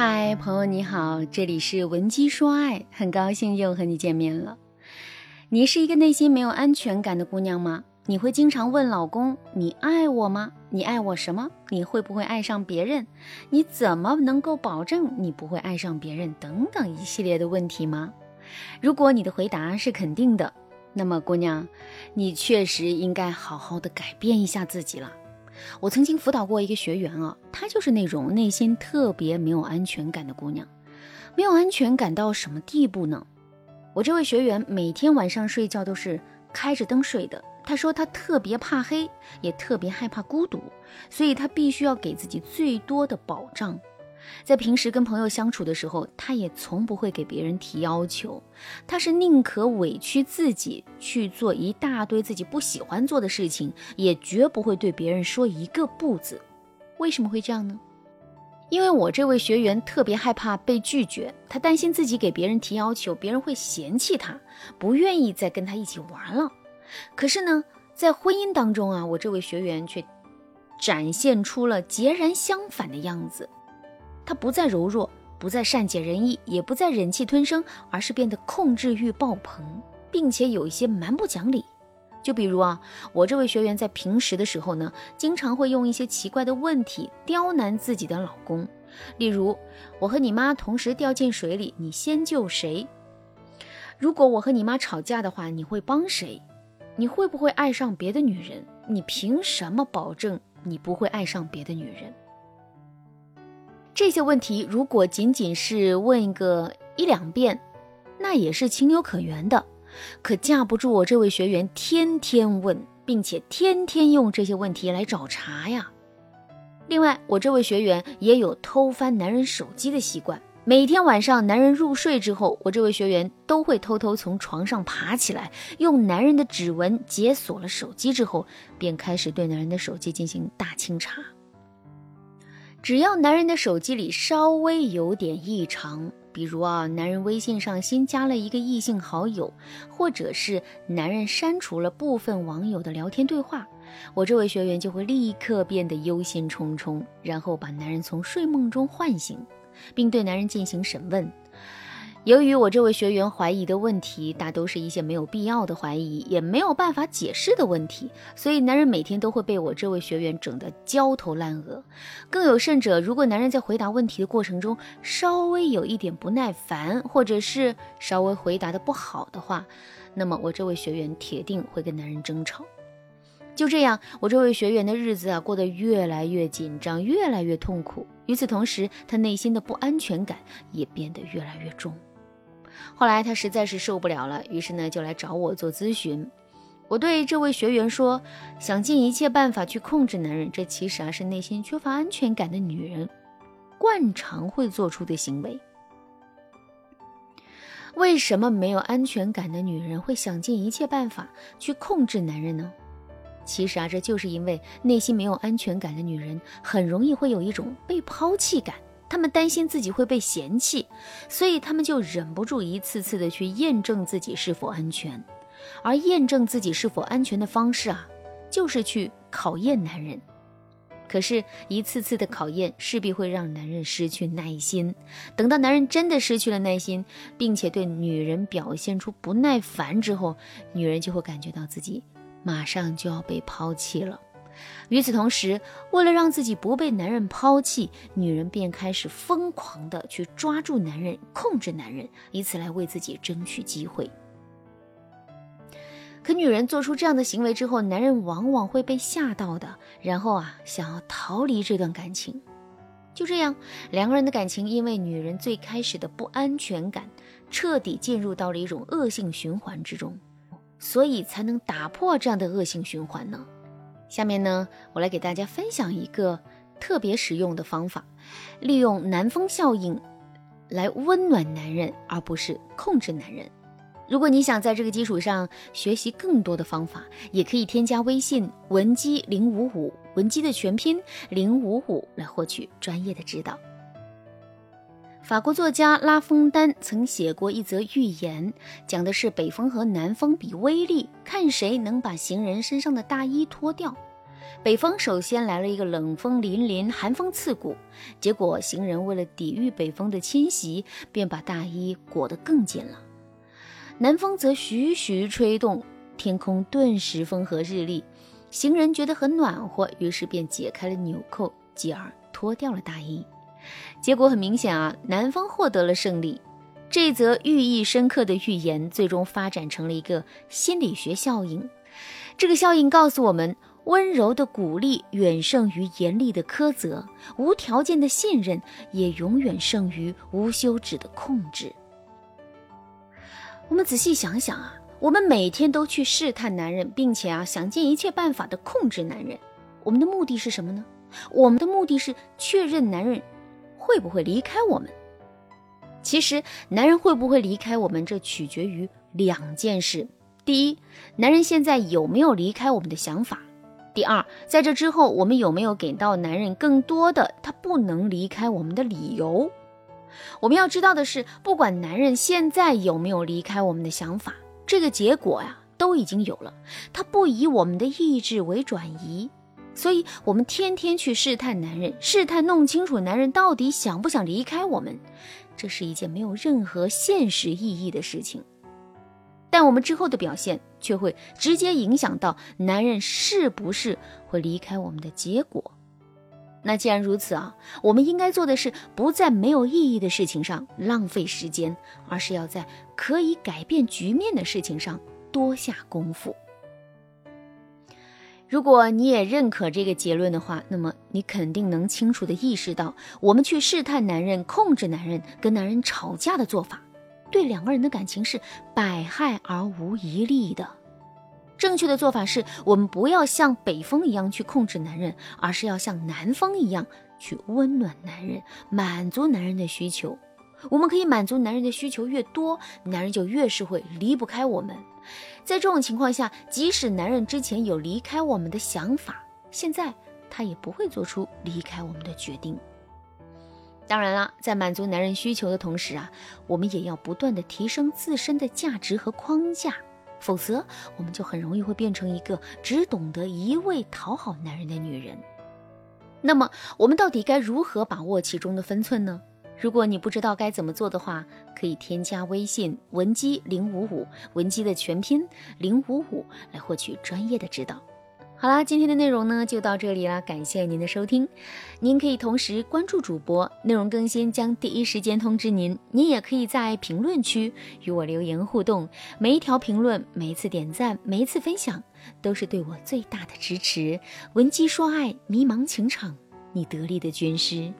嗨，朋友你好，这里是文姬说爱，很高兴又和你见面了。你是一个内心没有安全感的姑娘吗？你会经常问老公：“你爱我吗？你爱我什么？你会不会爱上别人？你怎么能够保证你不会爱上别人？”等等一系列的问题吗？如果你的回答是肯定的，那么姑娘，你确实应该好好的改变一下自己了。我曾经辅导过一个学员啊，她就是那种内心特别没有安全感的姑娘，没有安全感到什么地步呢？我这位学员每天晚上睡觉都是开着灯睡的。她说她特别怕黑，也特别害怕孤独，所以她必须要给自己最多的保障。在平时跟朋友相处的时候，他也从不会给别人提要求，他是宁可委屈自己去做一大堆自己不喜欢做的事情，也绝不会对别人说一个不字。为什么会这样呢？因为我这位学员特别害怕被拒绝，他担心自己给别人提要求，别人会嫌弃他，不愿意再跟他一起玩了。可是呢，在婚姻当中啊，我这位学员却展现出了截然相反的样子。他不再柔弱，不再善解人意，也不再忍气吞声，而是变得控制欲爆棚，并且有一些蛮不讲理。就比如啊，我这位学员在平时的时候呢，经常会用一些奇怪的问题刁难自己的老公。例如，我和你妈同时掉进水里，你先救谁？如果我和你妈吵架的话，你会帮谁？你会不会爱上别的女人？你凭什么保证你不会爱上别的女人？这些问题如果仅仅是问个一两遍，那也是情有可原的。可架不住我这位学员天天问，并且天天用这些问题来找茬呀。另外，我这位学员也有偷翻男人手机的习惯。每天晚上男人入睡之后，我这位学员都会偷偷从床上爬起来，用男人的指纹解锁了手机之后，便开始对男人的手机进行大清查。只要男人的手机里稍微有点异常，比如啊，男人微信上新加了一个异性好友，或者是男人删除了部分网友的聊天对话，我这位学员就会立刻变得忧心忡忡，然后把男人从睡梦中唤醒，并对男人进行审问。由于我这位学员怀疑的问题大都是一些没有必要的怀疑，也没有办法解释的问题，所以男人每天都会被我这位学员整得焦头烂额。更有甚者，如果男人在回答问题的过程中稍微有一点不耐烦，或者是稍微回答的不好的话，那么我这位学员铁定会跟男人争吵。就这样，我这位学员的日子啊过得越来越紧张，越来越痛苦。与此同时，他内心的不安全感也变得越来越重。后来他实在是受不了了，于是呢就来找我做咨询。我对这位学员说：“想尽一切办法去控制男人，这其实啊是内心缺乏安全感的女人惯常会做出的行为。为什么没有安全感的女人会想尽一切办法去控制男人呢？其实啊，这就是因为内心没有安全感的女人很容易会有一种被抛弃感。”他们担心自己会被嫌弃，所以他们就忍不住一次次的去验证自己是否安全。而验证自己是否安全的方式啊，就是去考验男人。可是，一次次的考验势必会让男人失去耐心。等到男人真的失去了耐心，并且对女人表现出不耐烦之后，女人就会感觉到自己马上就要被抛弃了。与此同时，为了让自己不被男人抛弃，女人便开始疯狂的去抓住男人、控制男人，以此来为自己争取机会。可女人做出这样的行为之后，男人往往会被吓到的，然后啊，想要逃离这段感情。就这样，两个人的感情因为女人最开始的不安全感，彻底进入到了一种恶性循环之中，所以才能打破这样的恶性循环呢。下面呢，我来给大家分享一个特别实用的方法，利用南风效应来温暖男人，而不是控制男人。如果你想在这个基础上学习更多的方法，也可以添加微信文姬零五五，文姬的全拼零五五，来获取专业的指导。法国作家拉封丹曾写过一则寓言，讲的是北风和南风比威力，看谁能把行人身上的大衣脱掉。北方首先来了一个冷风凛凛、寒风刺骨，结果行人为了抵御北风的侵袭，便把大衣裹得更紧了。南风则徐徐吹动，天空顿时风和日丽，行人觉得很暖和，于是便解开了纽扣，继而脱掉了大衣。结果很明显啊，男方获得了胜利。这则寓意深刻的预言，最终发展成了一个心理学效应。这个效应告诉我们。温柔的鼓励远胜于严厉的苛责，无条件的信任也永远胜于无休止的控制。我们仔细想想啊，我们每天都去试探男人，并且啊想尽一切办法的控制男人，我们的目的是什么呢？我们的目的是确认男人会不会离开我们。其实，男人会不会离开我们，这取决于两件事：第一，男人现在有没有离开我们的想法。第二，在这之后，我们有没有给到男人更多的他不能离开我们的理由？我们要知道的是，不管男人现在有没有离开我们的想法，这个结果呀都已经有了。他不以我们的意志为转移，所以我们天天去试探男人，试探弄清楚男人到底想不想离开我们，这是一件没有任何现实意义的事情。但我们之后的表现却会直接影响到男人是不是会离开我们的结果。那既然如此啊，我们应该做的是不在没有意义的事情上浪费时间，而是要在可以改变局面的事情上多下功夫。如果你也认可这个结论的话，那么你肯定能清楚的意识到，我们去试探男人、控制男人、跟男人吵架的做法。对两个人的感情是百害而无一利的。正确的做法是我们不要像北风一样去控制男人，而是要像南风一样去温暖男人，满足男人的需求。我们可以满足男人的需求越多，男人就越是会离不开我们。在这种情况下，即使男人之前有离开我们的想法，现在他也不会做出离开我们的决定。当然了，在满足男人需求的同时啊，我们也要不断的提升自身的价值和框架，否则我们就很容易会变成一个只懂得一味讨好男人的女人。那么，我们到底该如何把握其中的分寸呢？如果你不知道该怎么做的话，可以添加微信文姬零五五，文姬的全拼零五五，来获取专业的指导。好啦，今天的内容呢就到这里啦，感谢您的收听。您可以同时关注主播，内容更新将第一时间通知您。您也可以在评论区与我留言互动，每一条评论、每一次点赞、每一次分享，都是对我最大的支持。文姬说爱，迷茫情场，你得力的军师。